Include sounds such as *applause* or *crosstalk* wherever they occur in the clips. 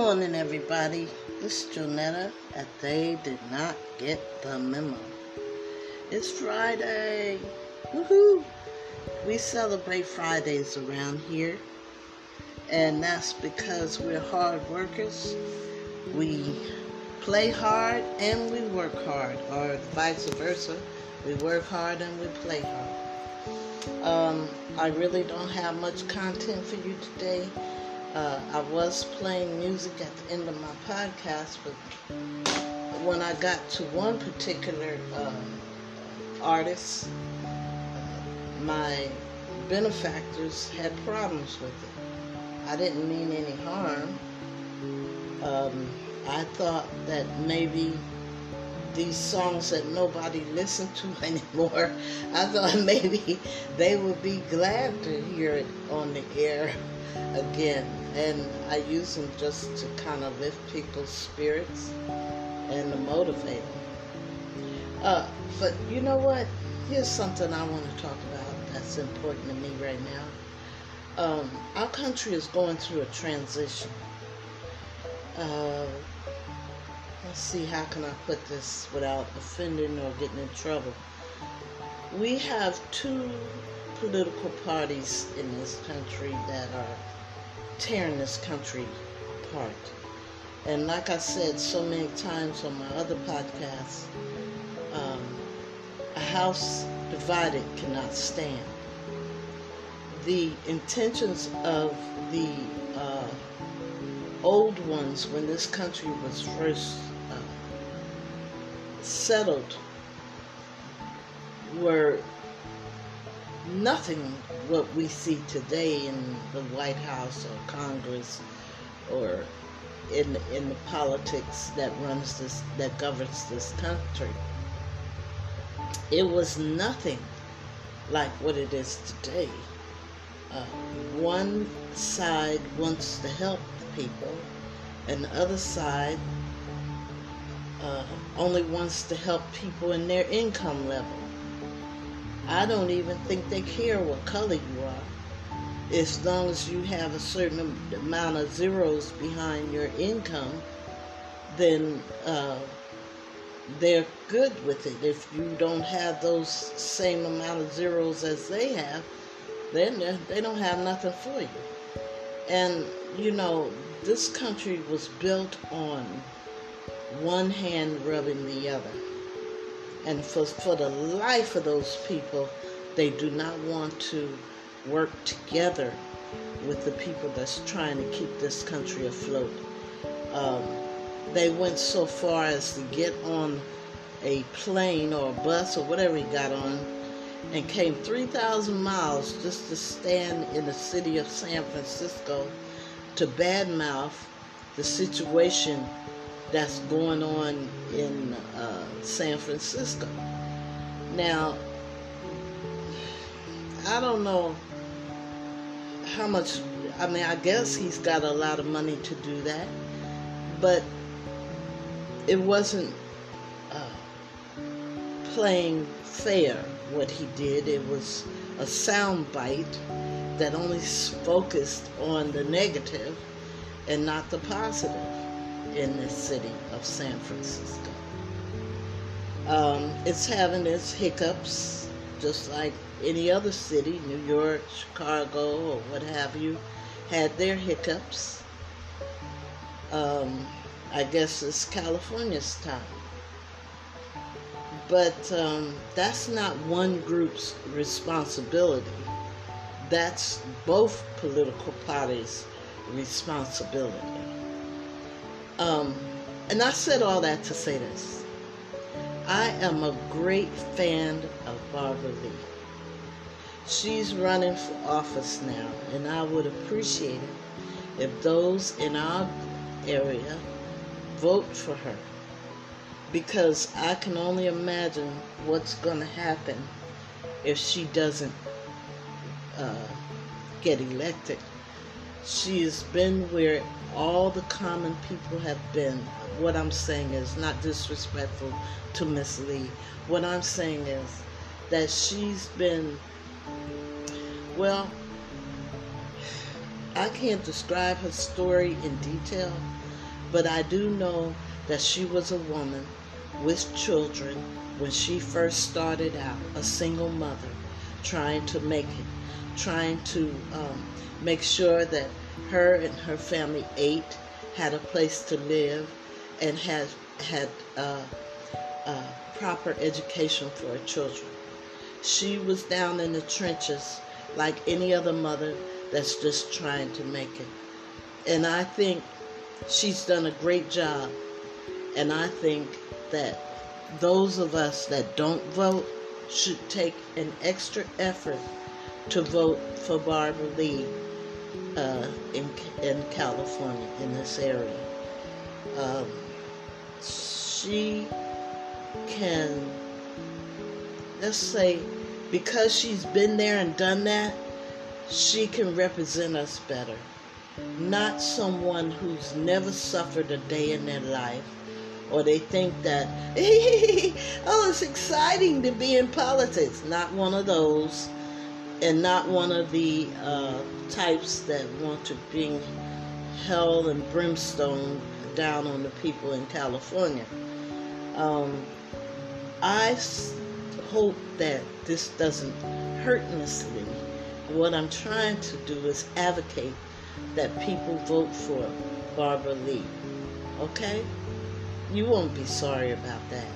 morning, everybody. This is Jonetta, and they did not get the memo. It's Friday. Woohoo! We celebrate Fridays around here, and that's because we're hard workers. We play hard and we work hard, or vice versa. We work hard and we play hard. Um, I really don't have much content for you today. Uh, I was playing music at the end of my podcast, but when I got to one particular uh, artist, uh, my benefactors had problems with it. I didn't mean any harm. Um, I thought that maybe these songs that nobody listened to *laughs* anymore, I thought *laughs* maybe they would be glad to hear it on the air again. And I use them just to kind of lift people's spirits and to motivate them. Uh, but you know what? Here's something I want to talk about that's important to me right now. Um, our country is going through a transition. Uh, let's see, how can I put this without offending or getting in trouble? We have two political parties in this country that are tearing this country apart. And like I said so many times on my other podcasts, um, a house divided cannot stand. The intentions of the old ones when this country was first uh, settled were nothing what we see today in the White House or Congress or in in the politics that runs this that governs this country. It was nothing like what it is today. Uh, one side wants to help the people, and the other side uh, only wants to help people in their income level. I don't even think they care what color you are. As long as you have a certain amount of zeros behind your income, then uh, they're good with it. If you don't have those same amount of zeros as they have, then they don't have nothing for you. And, you know, this country was built on one hand rubbing the other. And for, for the life of those people, they do not want to work together with the people that's trying to keep this country afloat. Um, they went so far as to get on a plane or a bus or whatever he got on and came 3,000 miles just to stand in the city of San Francisco to badmouth the situation that's going on in uh, San Francisco. Now, I don't know how much, I mean, I guess he's got a lot of money to do that, but it wasn't uh, playing fair what he did. It was a sound bite that only focused on the negative and not the positive in this city of San Francisco. Um, it's having its hiccups, just like any other city, New York, Chicago, or what have you, had their hiccups. Um, I guess it's California's time. But um, that's not one group's responsibility. That's both political parties' responsibility. Um, and I said all that to say this. I am a great fan of Barbara Lee. She's running for office now, and I would appreciate it if those in our area vote for her. Because I can only imagine what's going to happen if she doesn't uh, get elected. She has been where all the common people have been. What I'm saying is not disrespectful to Miss Lee. What I'm saying is that she's been, well, I can't describe her story in detail, But I do know that she was a woman with children when she first started out, a single mother, trying to make it, trying to um, make sure that her and her family ate, had a place to live, and had had uh, uh, proper education for her children. She was down in the trenches like any other mother that's just trying to make it. And I think she's done a great job. And I think that those of us that don't vote should take an extra effort to vote for Barbara Lee uh, in, in California, in this area. Um, she can, let's say, because she's been there and done that, she can represent us better. Not someone who's never suffered a day in their life, or they think that, *laughs* oh, it's exciting to be in politics. Not one of those, and not one of the uh, types that want to bring hell and brimstone down on the people in California. Um, I hope that this doesn't hurt Lee. What I'm trying to do is advocate that people vote for Barbara Lee. Okay? You won't be sorry about that.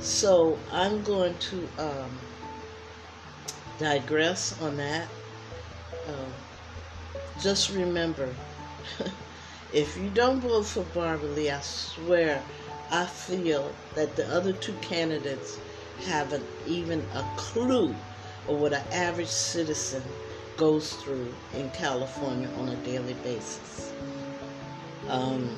So I'm going to um, digress on that. Uh, just remember, *laughs* if you don't vote for Barbara Lee, I swear I feel that the other two candidates haven't even a clue of what an average citizen goes through in California on a daily basis. Um,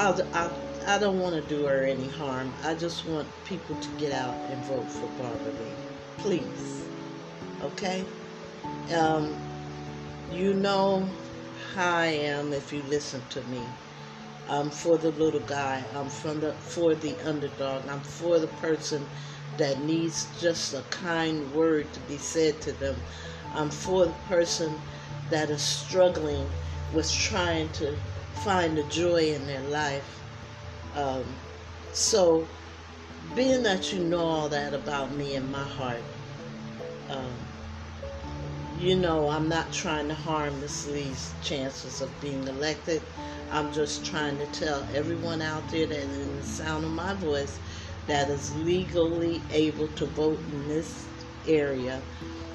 I, I, I don't want to do her any harm. I just want people to get out and vote for Barbara Lee. Please. Okay? Um, you know how I am if you listen to me. I'm for the little guy. I'm from the for the underdog. I'm for the person that needs just a kind word to be said to them. I'm for the person that is struggling with trying to find the joy in their life. Um, so, being that you know all that about me and my heart, um, you know I'm not trying to harm Miss Lee's chances of being elected. I'm just trying to tell everyone out there that in the sound of my voice that is legally able to vote in this area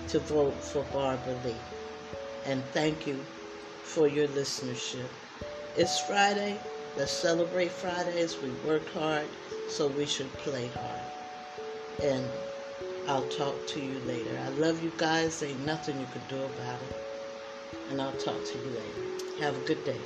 to vote for Barbara Lee. And thank you for your listenership. It's Friday. Let's celebrate Fridays. We work hard, so we should play hard. And I'll talk to you later. I love you guys. Ain't nothing you can do about it. And I'll talk to you later. Have a good day.